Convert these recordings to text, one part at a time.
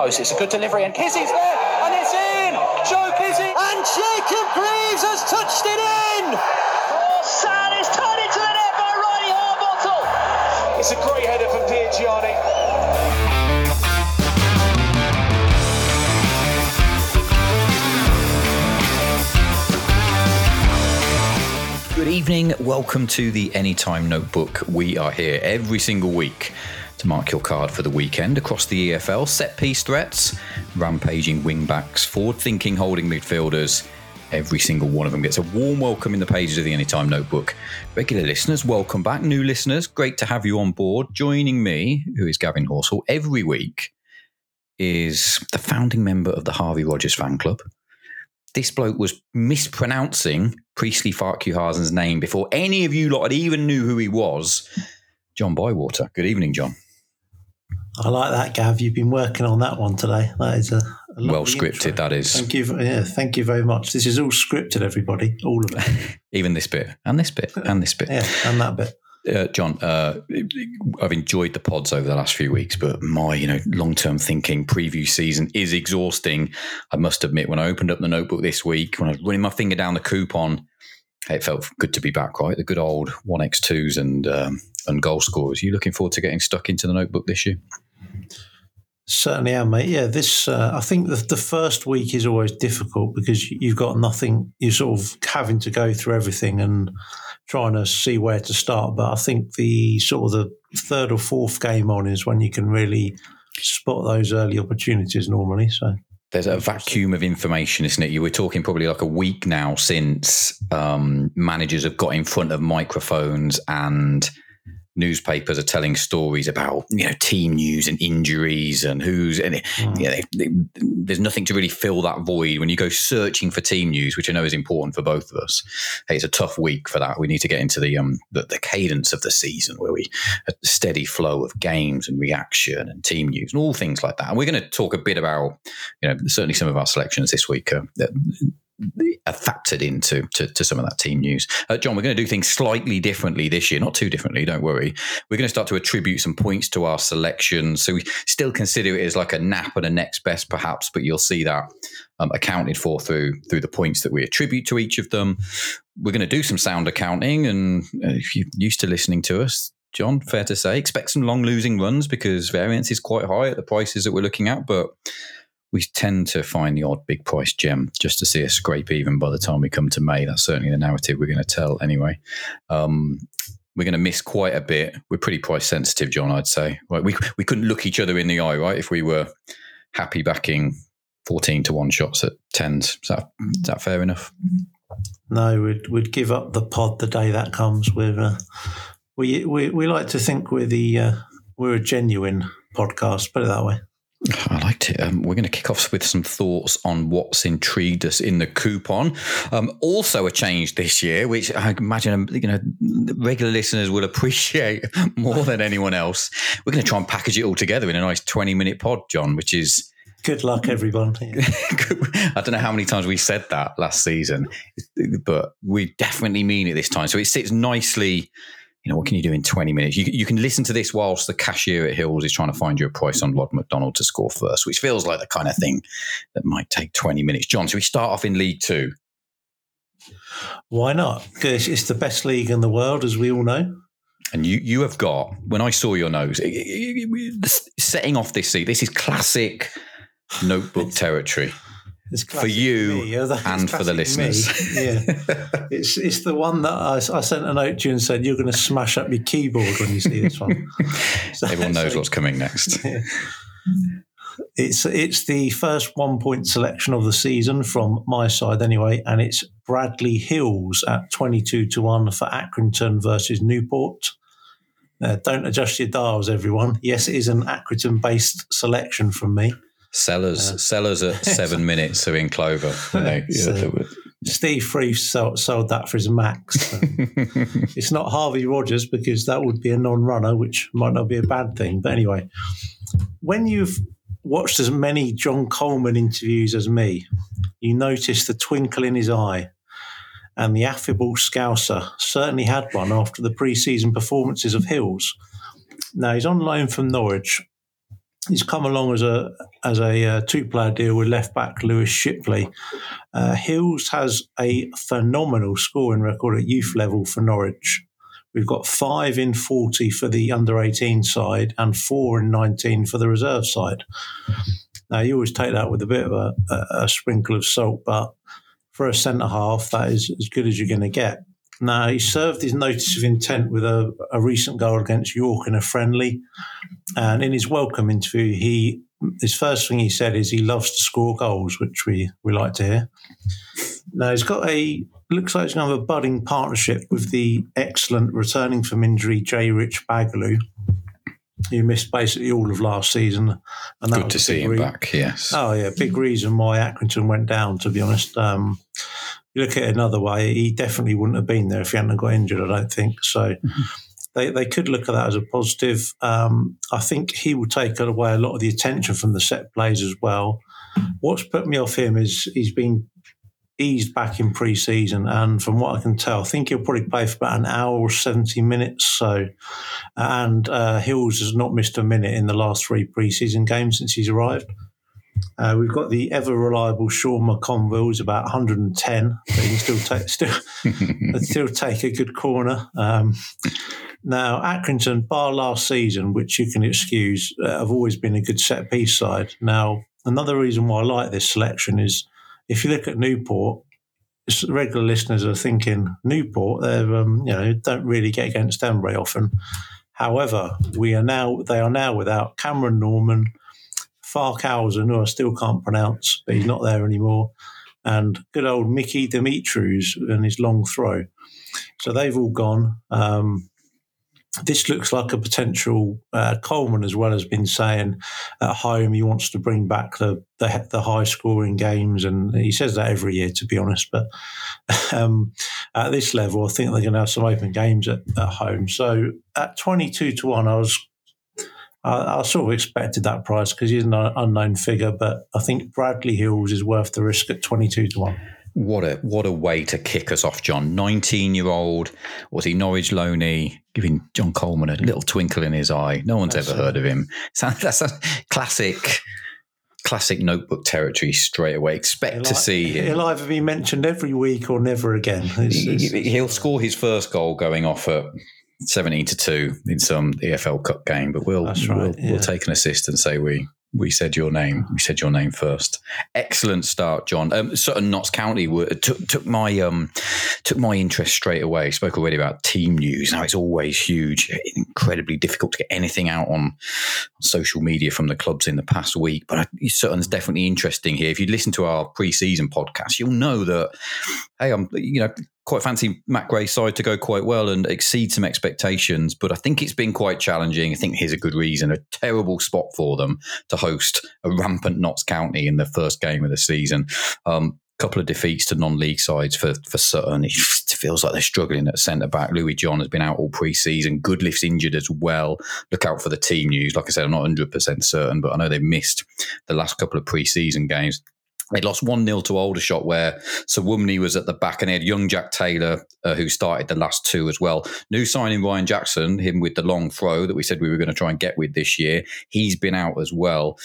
post. It's a good delivery, and Kizzy's there, and it's in. Joe Kizzy and Jacob Greaves has touched it in. Oh, San is turned into the net by Riley Harbottle. It's a great header from Piergiani. Good evening. Welcome to the Anytime Notebook. We are here every single week to mark your card for the weekend across the EFL. Set piece threats, rampaging wingbacks, forward thinking holding midfielders. Every single one of them gets a warm welcome in the pages of the Anytime Notebook. Regular listeners, welcome back. New listeners, great to have you on board. Joining me, who is Gavin Horsell, every week is the founding member of the Harvey Rogers fan club, this bloke was mispronouncing Priestley Farquharson's name before any of you lot even knew who he was. John Bywater. Good evening, John. I like that, Gav. You've been working on that one today. That is a, a well scripted. Intro. That is. Thank you. Yeah, thank you very much. This is all scripted, everybody. All of it. even this bit, and this bit, and this bit. Yeah, and that bit. Uh, John, uh, I've enjoyed the pods over the last few weeks, but my, you know, long-term thinking preview season is exhausting. I must admit, when I opened up the notebook this week, when I was running my finger down the coupon, it felt good to be back. Right, the good old one x twos and um, and goal scorers. Are you looking forward to getting stuck into the notebook this year? Certainly am, mate. Yeah, this uh, I think the, the first week is always difficult because you've got nothing. You're sort of having to go through everything and trying to see where to start. But I think the sort of the third or fourth game on is when you can really spot those early opportunities normally. So there's a vacuum of information, isn't it? You were talking probably like a week now since um, managers have got in front of microphones and newspapers are telling stories about you know team news and injuries and who's and mm. you know, they, they, there's nothing to really fill that void. When you go searching for team news which I know is important for both of us hey, it's a tough week for that. We need to get into the um the, the, cadence of the season where we a steady flow of games and reaction and team news and all things like that. And we're going to talk a bit about you know certainly some of our selections this week uh, factored into to, to, some of that team news. Uh, John, we're going to do things slightly differently this year, not too differently, don't worry. We're going to start to attribute some points to our selection. So we still consider it as like a nap and a next best, perhaps, but you'll see that um, accounted for through through the points that we attribute to each of them. We're going to do some sound accounting, and uh, if you're used to listening to us, John, fair to say, expect some long losing runs because variance is quite high at the prices that we're looking at, but we tend to find the odd big price gem just to see a scrape even by the time we come to May. That's certainly the narrative we're going to tell anyway. Um, we're going to miss quite a bit. We're pretty price sensitive, John. I'd say. Right, we we couldn't look each other in the eye, right? If we were happy backing fourteen to one shots at tens, is that is that fair enough? No, we'd we'd give up the pod the day that comes. With uh, we we we like to think we're the uh, we're a genuine podcast. Put it that way. I liked it. Um, we're going to kick off with some thoughts on what's intrigued us in the coupon. Um, also, a change this year, which I imagine um, you know regular listeners will appreciate more than anyone else. We're going to try and package it all together in a nice twenty-minute pod, John, which is good luck, everyone. I don't know how many times we said that last season, but we definitely mean it this time. So it sits nicely you know, what can you do in 20 minutes? You, you can listen to this whilst the cashier at Hills is trying to find you a price on Rod McDonald to score first, which feels like the kind of thing that might take 20 minutes. John, so we start off in League Two? Why not? Because it's the best league in the world, as we all know. And you, you have got, when I saw your nose, setting off this seat, this is classic notebook territory for you and for the listeners. yeah, it's it's the one that I, I, sent a note to you and said you're going to smash up your keyboard when you see this one. So, Everyone knows so, what's coming next. Yeah. It's it's the first one point selection of the season from my side anyway, and it's Bradley Hills at twenty two to one for Accrington versus Newport. Uh, don't adjust your dials, everyone. Yes, it is an Accrington based selection from me. Sellers, uh, sellers at seven minutes are in Clover. You know, so Steve Free sold, sold, that for his max. it's not Harvey Rogers because that would be a non-runner, which might not be a bad thing. But anyway, when you've watched as many John Coleman interviews as me, you notice the twinkle in his eye. And the affable Scouser certainly had one after the pre-season performances of Hills. Now he's on loan from Norwich he's come along as a as a uh, two player deal with left back Lewis Shipley. Uh, Hills has a phenomenal scoring record at youth level for Norwich. We've got five in 40 for the under 18 side and four in 19 for the reserve side. Now, you always take that with a bit of a, a, a sprinkle of salt, but for a centre half, that is as good as you're going to get. Now, he served his notice of intent with a, a recent goal against York in a friendly. And in his welcome interview, he his first thing he said is he loves to score goals, which we, we like to hear. Now, he's got a looks like he's going to have a budding partnership with the excellent returning from injury Jay Rich-Baghuelou, who missed basically all of last season. And that Good to see him re- back, yes. Oh, yeah, big reason why Accrington went down, to be honest. Um, you look at it another way, he definitely wouldn't have been there if he hadn't got injured, I don't think. So mm-hmm. they, they could look at that as a positive. Um, I think he will take away a lot of the attention from the set plays as well. What's put me off him is he's been eased back in pre-season, and from what I can tell, I think he'll probably play for about an hour or seventy minutes. So, and uh, Hills has not missed a minute in the last three pre-season games since he's arrived. Uh, we've got the ever reliable Sean McConville, who's about 110, but he can still take still still take a good corner. Um, now, Accrington, bar last season, which you can excuse, uh, have always been a good set piece side. Now, another reason why I like this selection is if you look at Newport, regular listeners are thinking Newport, they um, you know don't really get against them very often. However, we are now they are now without Cameron Norman, Farkhausen, who I still can't pronounce, but he's not there anymore, and good old Mickey Demetriou and his long throw. So they've all gone. Um, this looks like a potential. Uh, Coleman as well has been saying at home he wants to bring back the the, the high scoring games, and he says that every year, to be honest. But um, at this level, I think they're going to have some open games at, at home. So at twenty two to one, I was I, I, sort of expected that price because he's an unknown figure, but I think Bradley Hills is worth the risk at twenty two to one. What a what a way to kick us off, John. Nineteen year old was he Norwich Loney, giving John Coleman a little twinkle in his eye. No one's that's ever heard of him. that's a classic classic notebook territory straight away. Expect he'll to see him. He'll either be mentioned every week or never again. It's, it's, he'll score his first goal going off at 17 to 2 in some EFL Cup game, but we'll, right, we'll, yeah. we'll take an assist and say we we said your name. We said your name first. Excellent start, John. Um, Sutton Notts County were, took took my um, took my interest straight away. Spoke already about team news. Now it's always huge, incredibly difficult to get anything out on social media from the clubs in the past week. But Sutton's definitely interesting here. If you listen to our pre-season podcast, you'll know that. Hey, I'm you know quite fancy Matt Gray's side to go quite well and exceed some expectations, but I think it's been quite challenging. I think here's a good reason, a terrible spot for them to host a rampant Notts County in the first game of the season. Um, couple of defeats to non-league sides for for Sutton. It feels like they're struggling at centre back. Louis John has been out all pre-season. Goodliffe's injured as well. Look out for the team news. Like I said, I'm not 100 percent certain, but I know they missed the last couple of pre-season games. They lost 1 0 to Aldershot, where Sowunmi was at the back, and they had young Jack Taylor, uh, who started the last two as well. New signing Ryan Jackson, him with the long throw that we said we were going to try and get with this year. He's been out as well.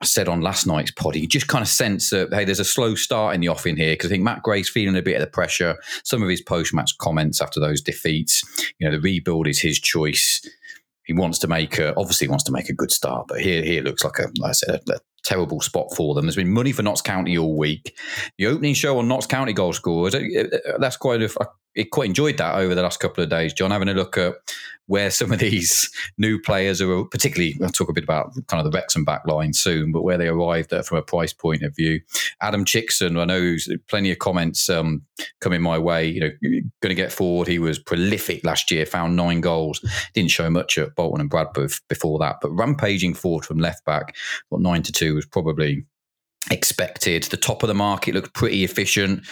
I said on last night's pod, you just kind of sense that, hey, there's a slow start in the offing here because I think Matt Gray's feeling a bit of the pressure. Some of his post match comments after those defeats, you know, the rebuild is his choice he wants to make a, obviously wants to make a good start, but here here looks like a like I said a, a, terrible spot for them. There's been money for Notts County all week. The opening show on Notts County goal scorers uh, uh, that's quite a I quite enjoyed that over the last couple of days, John, having a look at where some of these new players are, particularly, I'll talk a bit about kind of the Wrexham back line soon, but where they arrived at from a price point of view. Adam Chicksen, I know plenty of comments um, coming my way, you know, going to get forward. He was prolific last year, found nine goals, didn't show much at Bolton and Bradford before that, but rampaging forward from left back, what nine to two was probably expected. The top of the market looked pretty efficient.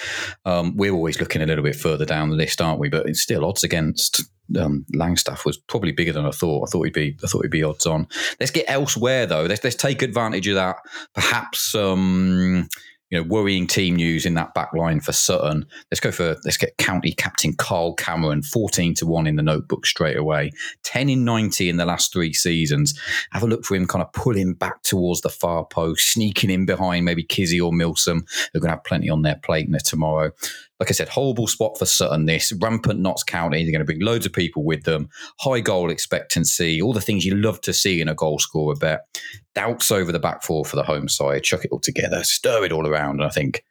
Um, we're always looking a little bit further down the list, aren't we? But it's still odds against um, Langstaff was probably bigger than I thought. I thought he'd be. I thought he'd be odds on. Let's get elsewhere though. Let's let's take advantage of that. Perhaps. Um, you know, worrying team news in that back line for Sutton. Let's go for let's get county captain Kyle Cameron, fourteen to one in the notebook straight away, ten in ninety in the last three seasons. Have a look for him, kind of pulling back towards the far post, sneaking in behind maybe Kizzy or Milsom. They're going to have plenty on their plate tomorrow like I said, horrible spot for Sutton. This rampant Notts County. They're going to bring loads of people with them. High goal expectancy. All the things you love to see in a goal scorer bet. Doubts over the back four for the home side. Chuck it all together. Stir it all around. And I think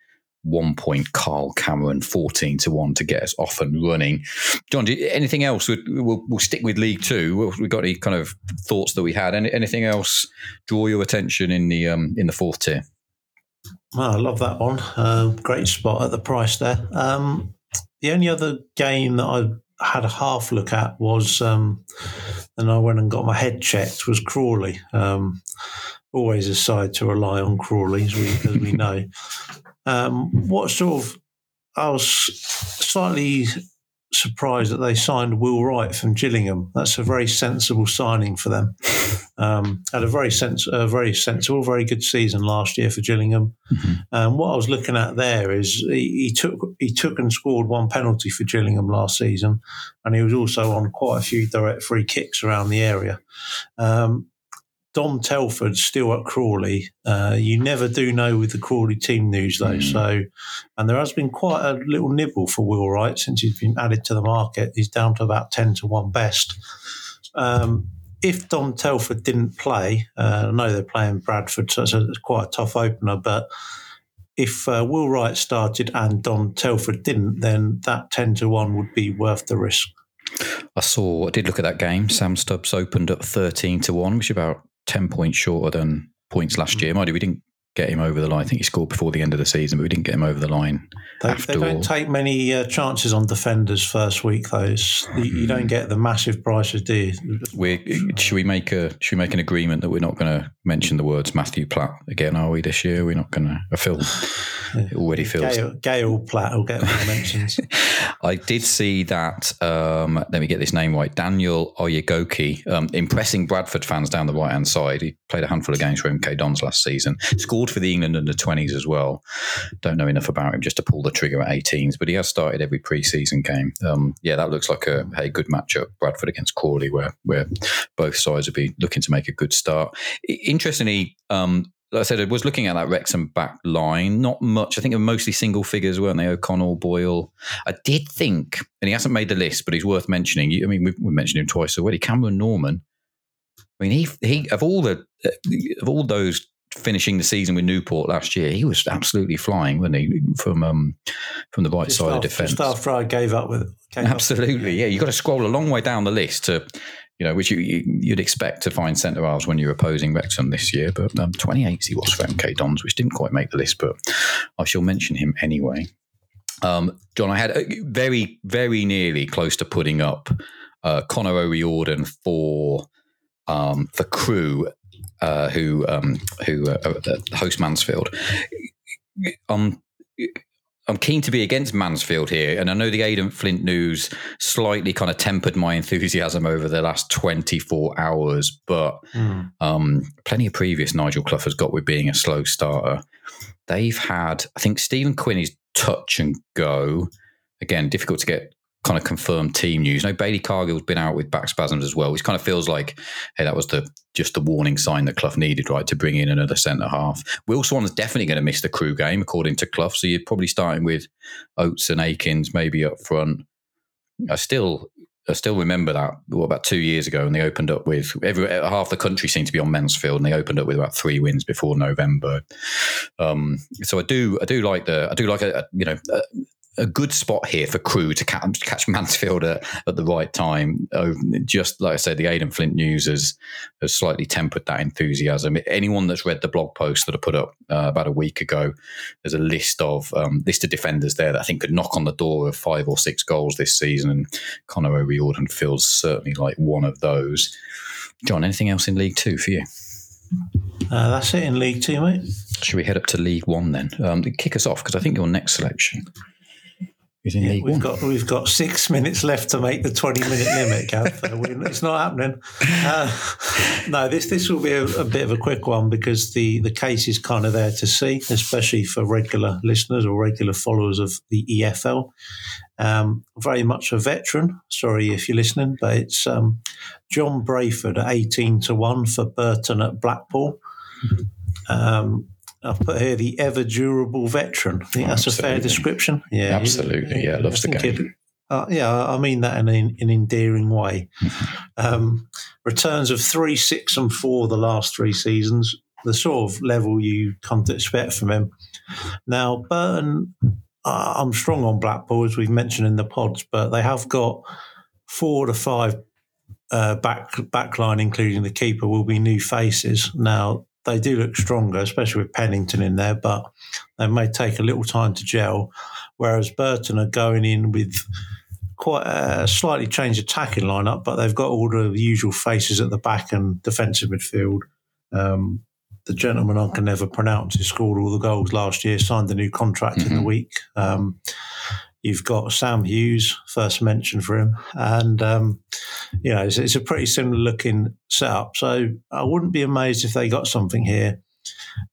one point Kyle Cameron 14 to 1 to get us off and running. John, you, anything else? We'll, we'll, stick with League Two. We've got any kind of thoughts that we had? Any, anything else draw your attention in the um, in the fourth tier? I love that one. Uh, great spot at the price there. Um, the only other game that I had a half look at was, um, and I went and got my head checked, was Crawley. Um, always a side to rely on Crawley, as we, as we know. Um, what sort of, I was slightly surprised that they signed Will Wright from Gillingham. That's a very sensible signing for them. Um, had a very sens- a very sensible, very good season last year for Gillingham. Mm-hmm. Um, what I was looking at there is he, he, took he took and scored one penalty for Gillingham last season, and he was also on quite a few direct free kicks around the area. Um, Dom Telford still at Crawley. Uh, you never do know with the Crawley team news though. Mm. So, and there has been quite a little nibble for Will Wright since he's been added to the market. He's down to about ten to one best. Um, if Dom Telford didn't play, uh, I know they're playing Bradford, so it's, quite a tough opener. But if uh, Will Wright started and Dom Telford didn't, then that ten to one would be worth the risk. I saw, I did look at that game. Sam Stubbs opened up 13 to 1, which is about 10 points shorter than points last mm. year. Mind you, we didn't get him over the line. I think he scored before the end of the season, but we didn't get him over the line. They, they don't take many uh, chances on defenders first week, though. You, you, don't hmm. get the massive prices, do you? we should we make a should we make an agreement that we're not going to mention the words Matthew Platt again? Are we this year? We're not going to. I feel it already feels. Gail, Gail Platt will get more mentions. I did see that. Um, let me get this name right. Daniel Oyegoke, um, impressing Bradford fans down the right hand side. He played a handful of games for MK Dons last season. Scored for the England under 20s as well. Don't know enough about him just to pull the trigger at 18s, but he has started every pre-season game. Um, yeah, that looks like a, a good matchup. Bradford against Crawley, where where both sides will be looking to make a good start. Interestingly, um, like I said, I was looking at that Wrexham back line. Not much. I think they were mostly single figures, weren't they? O'Connell, Boyle. I did think, and he hasn't made the list, but he's worth mentioning. I mean, we've, we've mentioned him twice already. Cameron Norman. I mean, he he of all the of all those finishing the season with Newport last year, he was absolutely flying, wasn't he? From um, from the right just side after, of defence. Just after I gave up with. Absolutely, yeah. You've got to scroll a long way down the list to, you know, which you, would expect to find centre halves when you're opposing Wrexham this year. But um, 28 he was for MK Dons, which didn't quite make the list, but I shall mention him anyway. Um, John, I had uh, very, very nearly close to putting up uh, Connor O'Riordan for um, for Crewe uh, who um, who uh, uh, host Mansfield. Um, I'm keen to be against Mansfield here, and I know the Aden Flint news slightly kind of tempered my enthusiasm over the last 24 hours, but mm. um, plenty of previous Nigel Clough has got with being a slow starter. They've had, I think, Stephen Quinn is touch and go. Again, difficult to get kind of confirmed team news. No, Bailey Cargill's been out with back spasms as well, which kind of feels like, hey, that was the just the warning sign that Clough needed, right, to bring in another centre half. Will Swan's definitely going to miss the Crewe game, according to Clough. So you're probably starting with Oates and Akins maybe up front. I still I still remember that what about two years ago, and they opened up with every half the country seemed to be on Mansfield, and they opened up with about three wins before November. Um, so I do, I do like the, I do like a, a you know, a, a good spot here for Crewe to catch, catch Mansfield at, at, the right time. Oh, just like I said, the Aden Flint news has, has slightly tempered that enthusiasm. Anyone that's read the blog post that I put up uh, about a week ago, there's a list of um, list of defenders there that I think could knock on the door of five or six goals this season, and Connor O'Riordan feels certainly like one of those. John, anything else in League Two for you? Uh, that's it in League Two, mate. Should we head up to League One then? Um, kick us off because I think your next selection He's in Yeah, League we've One. got we've got six minutes left to make the twenty minute limit, Gav. It's not happening. Uh, no, this this will be a, a bit of a quick one because the the case is kind of there to see, especially for regular listeners or regular followers of the EFL. Um, very much a veteran. Sorry if you're listening, but it's um, John Brayford at eighteen to one for Burton at Blackpool. Um, I've put here the ever durable veteran. I think that's a fair description. Yeah, Absolutely, yeah, loves the I game. it- uh, yeah, I mean that in an, endearing way. Um, returns of three, six, and four the last three seasons. The sort of level you come to expect from him. Now, Burton, uh, I'm strong on Blackpool as we've mentioned in the pods, but they have got four to five uh, back backline, including the keeper, will be new faces. Now they do look stronger, especially with Pennington in there, but they may take a little time to gel. Whereas Burton are going in with quite a slightly changed attacking lineup, but they've got all the usual faces at the back and defensive midfield. Um, the gentleman I can never pronounce who scored all the goals last year signed a new contract in the Mhm. week. Um, you've got Sam Hughes, first mention for him, and um, you know it's, it's a pretty similar looking setup. So I wouldn't be amazed if they got something here.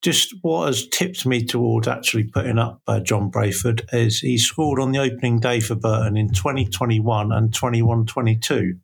Just what has tipped me towards actually putting up uh, John Brayford is he scored on the opening day for Burton in 2021 and 21 22.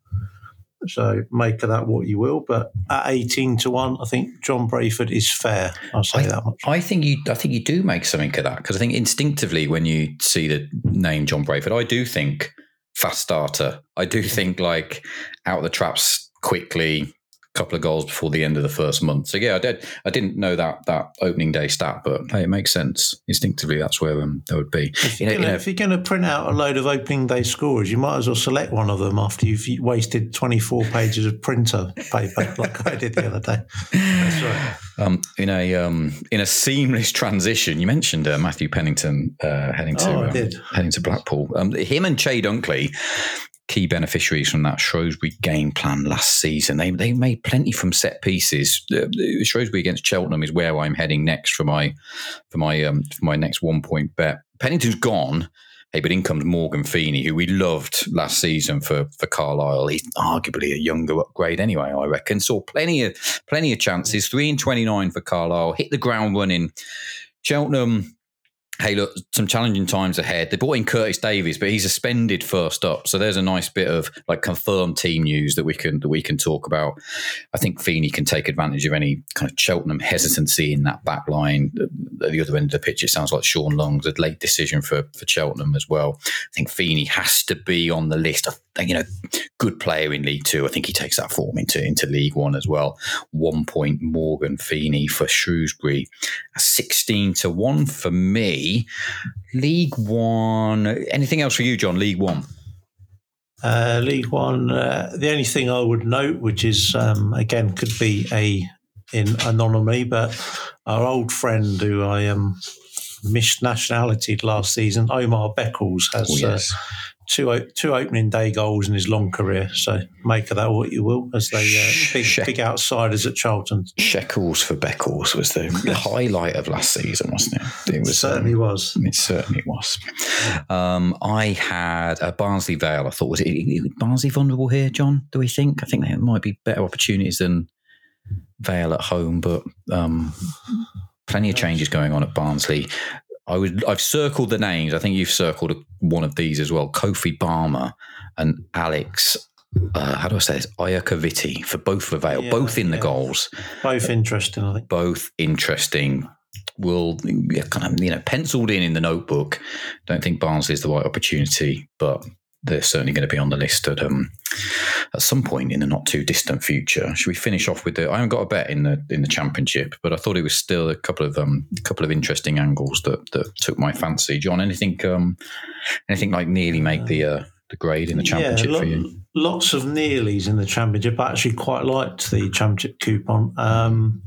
So make of that what you will. But at 18 to 1, I think John Brayford is fair. I'll say that much. I think you. I think you do make something of that because I think instinctively when you see the name John Brayford, I do think fast starter. I do think like out of the traps quickly. Couple of goals before the end of the first month. So yeah, I did. I didn't know that that opening day stat, but hey, it makes sense instinctively. That's where um, that would be. If You you're, know, you gonna, know, if you're going to print out a load of opening day scores, you might as well select one of them after you've wasted 24 pages of printer paper like I did the other day. That's right. Um, in a um, in a seamless transition, you mentioned uh, Matthew Pennington uh, heading to Oh, um, heading to Blackpool. Um, him and Che Dunkley, key beneficiaries from that Shrewsbury game plan last season. They they made plenty from set pieces. Shrewsbury against Cheltenham is where I'm heading next for my for my um, for my next one point bet. Pennington's gone. Hey, but in comes Morgan Feeney, who we loved last season for for Carlisle. He's arguably a younger upgrade anyway, I reckon. Saw plenty of plenty of chances. Three and twenty nine for Carlisle. Hit the ground running. Cheltenham. Hey, look, some challenging times ahead. They brought in Curtis Davies, but he's suspended first up. So there's a nice bit of like confirmed team news that we can that we can talk about. I think Feeney can take advantage of any kind of Cheltenham hesitancy in that back line. At the other end of the pitch, it sounds like Sean Long's a late decision for for Cheltenham as well. I think Feeney has to be on the list. You know, good player in League Two. I think he takes that form into into League One as well. One point Morgan Feeney for Shrewsbury, sixteen to one for me. League One. Anything else for you, John? League One. Uh, League One. Uh, the only thing I would note, which is um, again could be a in anonymity, but our old friend who I um, missed nationality last season, Omar Beckles, has Oh, yes. uh, two two opening day goals in his long career. So make of that what you will, as they uh, big Shit. big outsiders at Charlton. Shekels for Beckles was the highlight of last season, wasn't it? It was certainly um, was. It certainly was. Um, I had a Barnsley Vale. I thought was it, it Barnsley vulnerable here, John? Do we think? I think there might be better opportunities than Vale at home, but um, plenty of changes going on at Barnsley. I would. I've circled the names. I think you've circled one of these as well. Kofi Balmer and Alex. Uh, how do I say this? Iacovitti for both for Vale, Yeah, both in the goals Both interesting, I think. both interesting. Will yeah, kind of you know penciled in in the notebook. Don't think Barnsley is the right opportunity, but they're certainly going to be on the list at um at some point in the not too distant future. Should we finish off with the? I haven't got a bet in the in the championship, but I thought it was still a couple of um a couple of interesting angles that that took my fancy. John, anything um anything like nearly make the uh, the grade in the championship yeah, for you? Lots of nearlies in the championship. I actually quite liked the championship coupon. Um,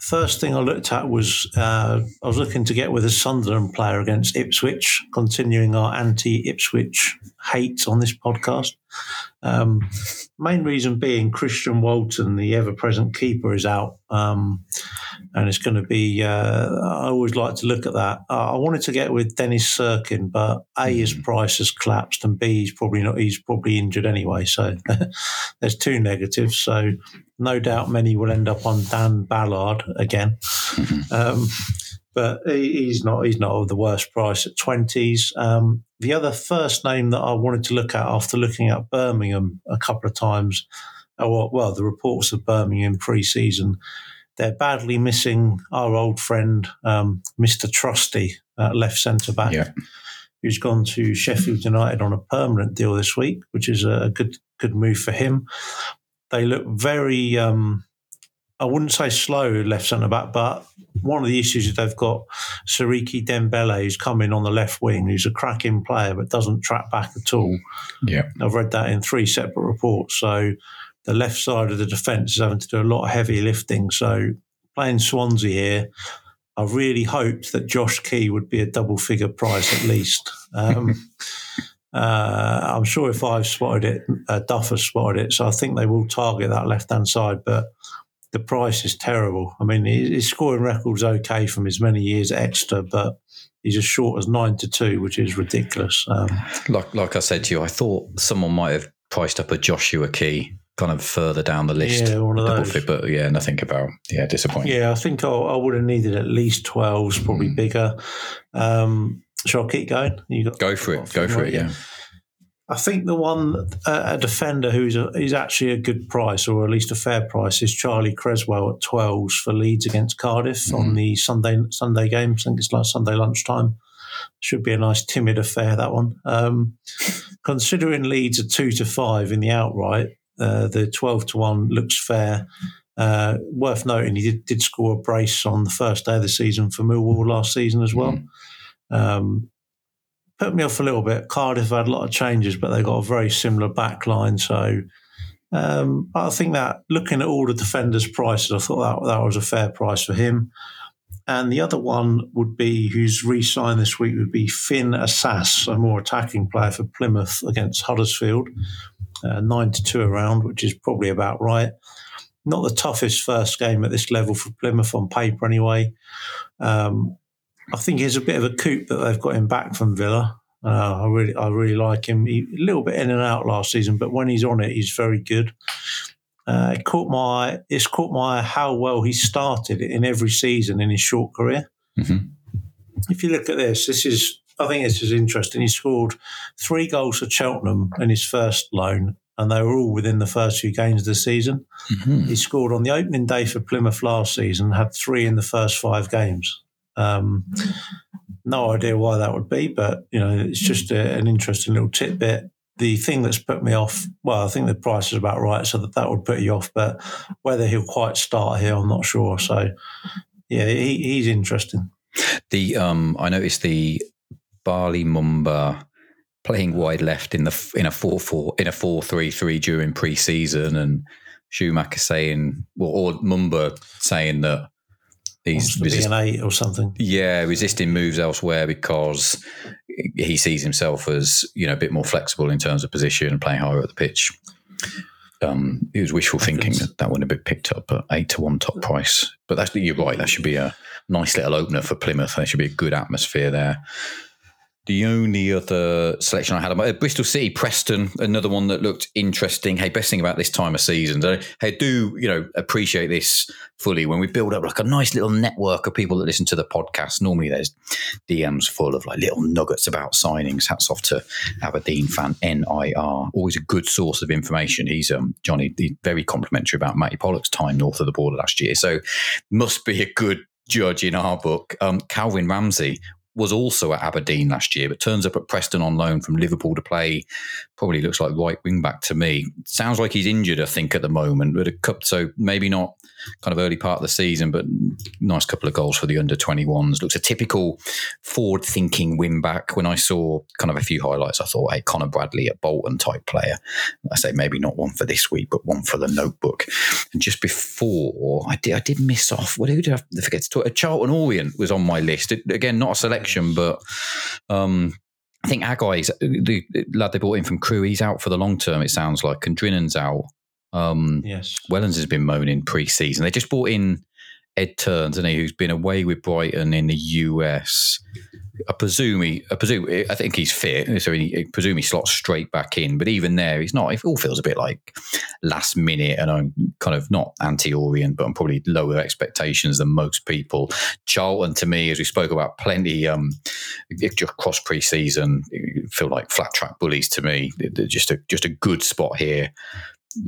first thing I looked at was uh, I was looking to get with a Sunderland player against Ipswich, continuing our anti-Ipswich hate on this podcast. Um, main reason being Christian Walton, the ever-present keeper, is out, um, and it's going to be. Uh, I always like to look at that. Uh, I wanted to get with Dennis Cirkin, but a his price has collapsed, and b he's probably not. He's probably injured anyway. So there's two negatives. So no doubt many will end up on Dan Ballard again. Um, but he's not he's not of the worst price at twenties. Um, the other first name that I wanted to look at after looking at Birmingham a couple of times, or uh, well, the reports of Birmingham pre-season, they're badly missing our old friend um, Mr. Trusty, uh, left centre back. Yeah. Who's gone to Sheffield United on a permanent deal this week, which is a good good move for him. They look very um, I wouldn't say slow left centre back, but one of the issues is they've got Siriki Dembele, who's coming on the left wing, who's a cracking player but doesn't track back at all. Yeah, I've read that in three separate reports. So the left side of the defence is having to do a lot of heavy lifting. So playing Swansea here, I really hoped that Josh Key would be a double figure price at least. Um, uh, I'm sure if I've spotted it, uh, Duff has spotted it. So I think they will target that left hand side, but the price is terrible. I mean, his scoring record's okay from his many years at Exeter, but he's as short as nine to two, which is ridiculous. Um, like like I said to you, I thought someone might have priced up a Joshua Key kind of further down the list. Yeah, one of those. Fit, but yeah, nothing about yeah, disappointing. Yeah, I think I, I would have needed at least twelves, probably mm. bigger. Um, shall I keep going? You got go for it. Go for it. Yeah. I think the one uh, a defender who's a, is actually a good price, or at least a fair price, is Charlie Cresswell at twelves for Leeds against Cardiff mm. on the Sunday Sunday game. I think it's like Sunday lunchtime. Should be a nice timid affair that one. Um, considering Leeds are two to five in the outright, uh, the twelve to one looks fair. Uh, worth noting, he did, did, score a brace on the first day of the season for Millwall last season as well. Mm. Um, put me off a little bit. Cardiff had a lot of changes, but they got a very similar back line. So um, I think that looking at all the defenders' prices, I thought that, that was a fair price for him. And the other one would be who's re signed this week would be Finn Azaz, a more attacking player for Plymouth against Huddersfield. Uh, 9 to 2 around, which is probably about right. Not the toughest first game at this level for Plymouth on paper, anyway. Um, I think he's a bit of a coup that they've got him back from Villa. Uh, I really, I really like him. He, a little bit in and out last season, but when he's on it, he's very good. Uh, it caught my, it's caught my eye how well he started in every season in his short career. Mm-hmm. If you look at this, this is, I think this is interesting. He scored three goals for Cheltenham in his first loan, and they were all within the first few games of the season. Mm-hmm. He scored on the opening day for Plymouth last season, had three in the first five games. Um, no idea why that would be, but you know, it's just a, an interesting little tidbit. The thing that's put me off, well, I think the price is about right, so that that would put you off. But whether he'll quite start here, I'm not sure. So, yeah, he, he's interesting. The um, I noticed the Bali Mumba playing wide left in the in a four four in a four three three during pre-season, and Schumacher saying, well, or Mumba saying that He's resist- eight or something. Yeah, resisting moves elsewhere because he sees himself as you know a bit more flexible in terms of position and playing higher at the pitch. Um, it was wishful thinking that that wouldn't have been picked up at eight to one top price. But that's you're right. That should be a nice little opener for Plymouth. There should be a good atmosphere there. The only other selection I had, uh, Bristol City, Preston, another one that looked interesting. Hey, best thing about this time of season, hey, do you know appreciate this fully when we build up like a nice little network of people that listen to the podcast. Normally, there's DMs full of like little nuggets about signings. Hats off to Aberdeen fan NIR, always a good source of information. He's um Johnny, very complimentary about Matty Pollock's time north of the border last year, so must be a good judge in our book. Um, Calvin Ramsey was also at Aberdeen last year, but turns up at Preston on loan from Liverpool to play. Probably looks like right wing back to me. Sounds like he's injured, I think, at the moment. But a cup, so maybe not kind of early part of the season, but nice couple of goals for the under 21s. Looks a typical forward thinking win back. When I saw kind of a few highlights, I thought, hey, Connor Bradley, a Bolton type player. I say maybe not one for this week, but one for the notebook. And just before, I did, I did miss off. What did I forget to talk? A Charlton Orient was on my list. Again, not a selection, but um, I think Agai's the lad they brought in from Crew. He's out for the long term. It sounds like, and Drinan's out. Um, Yes. Wellens has been moaning pre-season. They just brought in Ed Turns, and he who's been away with Brighton in the US. I presume he, I presume, I think he's fit, so he, I presume he slots straight back in. But even there, he's not. It all feels a bit like last minute, and I'm kind of not anti-Orient, but I'm probably lower expectations than most people. Charlton, to me, as we spoke about plenty, um, just cross pre-season, feel like flat track bullies to me. They're just a just a good spot here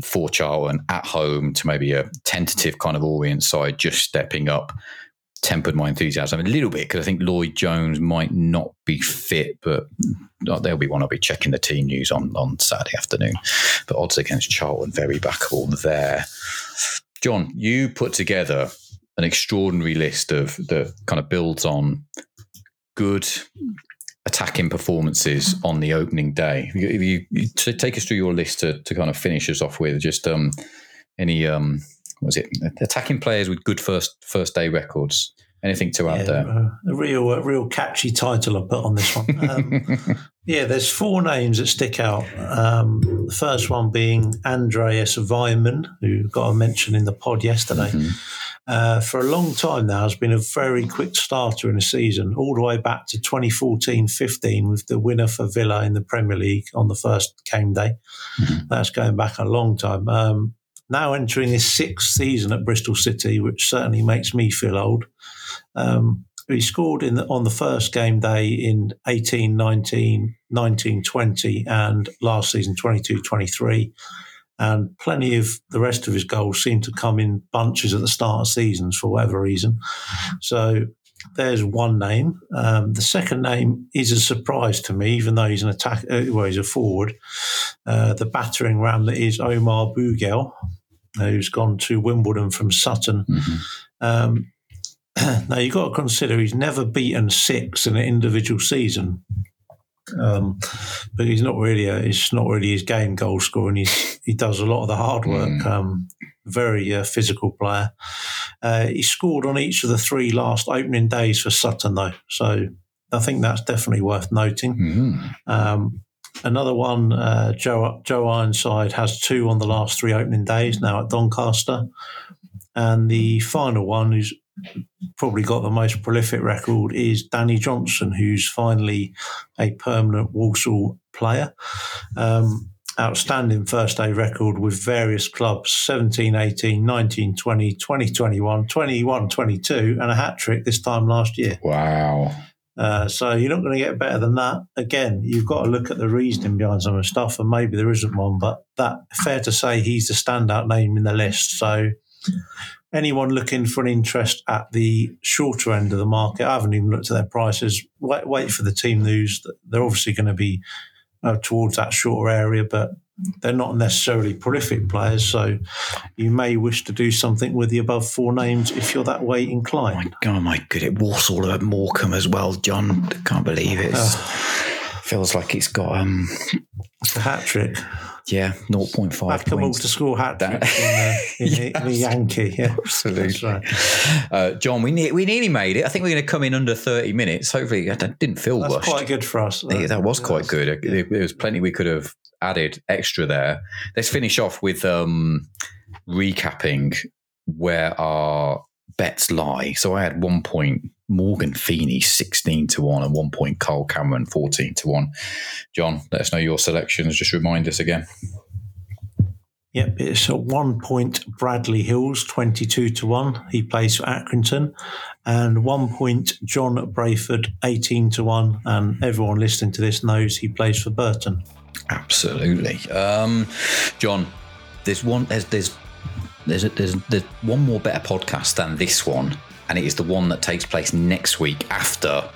for Charlton at home to maybe a tentative kind of Orient side just stepping up tempered my enthusiasm a little bit because I think Lloyd Jones might not be fit, but there'll be one I'll be checking the team news on on Saturday afternoon. But odds against Charlton very backable there. John, you put together an extraordinary list of that kind of builds on good attacking performances on the opening day. If you, you, take us through your list to, to kind of finish us off with, just um, any um, was it attacking players with good first first day records. Anything to add Yeah, there? uh, a real, a real catchy title I put on this one. Um, yeah, there's four names that stick out. Um, the first one being Andreas Weimann, who got a mention in the pod yesterday. Uh, for a long time now, has been a very quick starter in a season, all the way back to 2014-15 with the winner for Villa in the Premier League on the first game day. That's going back a long time. Um, now entering his sixth season at Bristol City, which certainly makes me feel old. Um, he scored in the, on the first game day in 18 19, 19 20, and last season 22 23. And plenty of the rest of his goals seem to come in bunches at the start of seasons for whatever reason. So there's one name. Um, the second name is a surprise to me, even though he's an attack, uh, well, he's a forward. Uh, the battering ram that is Omar Bugiel, who's gone to Wimbledon from Sutton. Um, now you've got to consider he's never beaten six in an individual season. Um, but he's not really a, it's not really his game goal scoring. He's, he does a lot of the hard work. Um, very uh, physical player. Uh, he scored on each of the three last opening days for Sutton though, so I think that's definitely worth noting. Mhm. Um, another one, uh, Joe, Joe Ironside has two on the last three opening days now at Doncaster. And the final one, who's probably got the most prolific record, is Danny Johnson, who's finally a permanent Walsall player. Um, outstanding first day record with various clubs 17, 18, 19, 20, 20, 21, 21, 22, and a hat trick this time last year. Wow. Uh, so you're not going to get better than that. Again, you've got to look at the reasoning behind some of the stuff, and maybe there isn't one, but that fair to say he's the standout name in the list. So anyone looking for an interest at the shorter end of the market, I haven't even looked at their prices. Wait, wait for the team news. They're obviously going to be uh, towards that shorter area, but they're not necessarily prolific players. So you may wish to do something with the above four names if you're that way inclined. Oh my good, it was all about Morecambe as well, John. Can't believe it. Feels like it's got um It's a hat trick. yeah, 0.5 Back them all points. to score hat trick in, the, in, the, in the Yankee. Yeah, Absolutely. Right. Uh, John, we ne- we nearly made it. I think we're going to come in under 30 minutes. Hopefully, that didn't feel That's rushed. quite good for us. Yeah, that was quite good. There was plenty we could have added extra there. Let's finish off with um, recapping where our bets lie. So I had one point Morgan Feeney 16 to 1 and one point Kyle Cameron 14 to 1. John, let us know your selections. Just remind us again. Yep, it's a one point Bradley Hills, 22 to 1. He plays for Accrington. And one point John Brayford, 18 to 1. And everyone listening to this knows he plays for Burton. Absolutely. Um, John, there's one there's there's there's, a, there's there's one more better podcast than this one, and it is the one that takes place next week after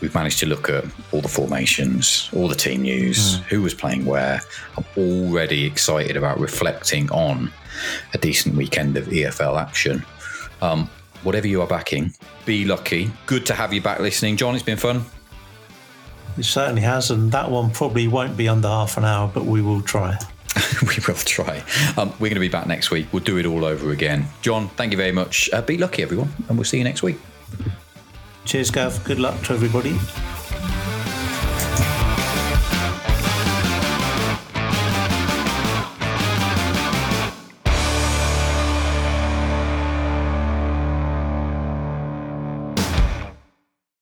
we've managed to look at all the formations, all the team news, who was playing where. I'm already excited about reflecting on a decent weekend of EFL action. Um, whatever you are backing, be lucky. Good to have you back listening, John. It's been fun. It certainly has. And that one probably won't be under half an hour, but we will try. we will try. Um, we're going to be back next week. We'll do it all over again. John, thank you very much. Uh, be lucky, everyone, and we'll see you next week. Cheers, Gav. Good luck to everybody.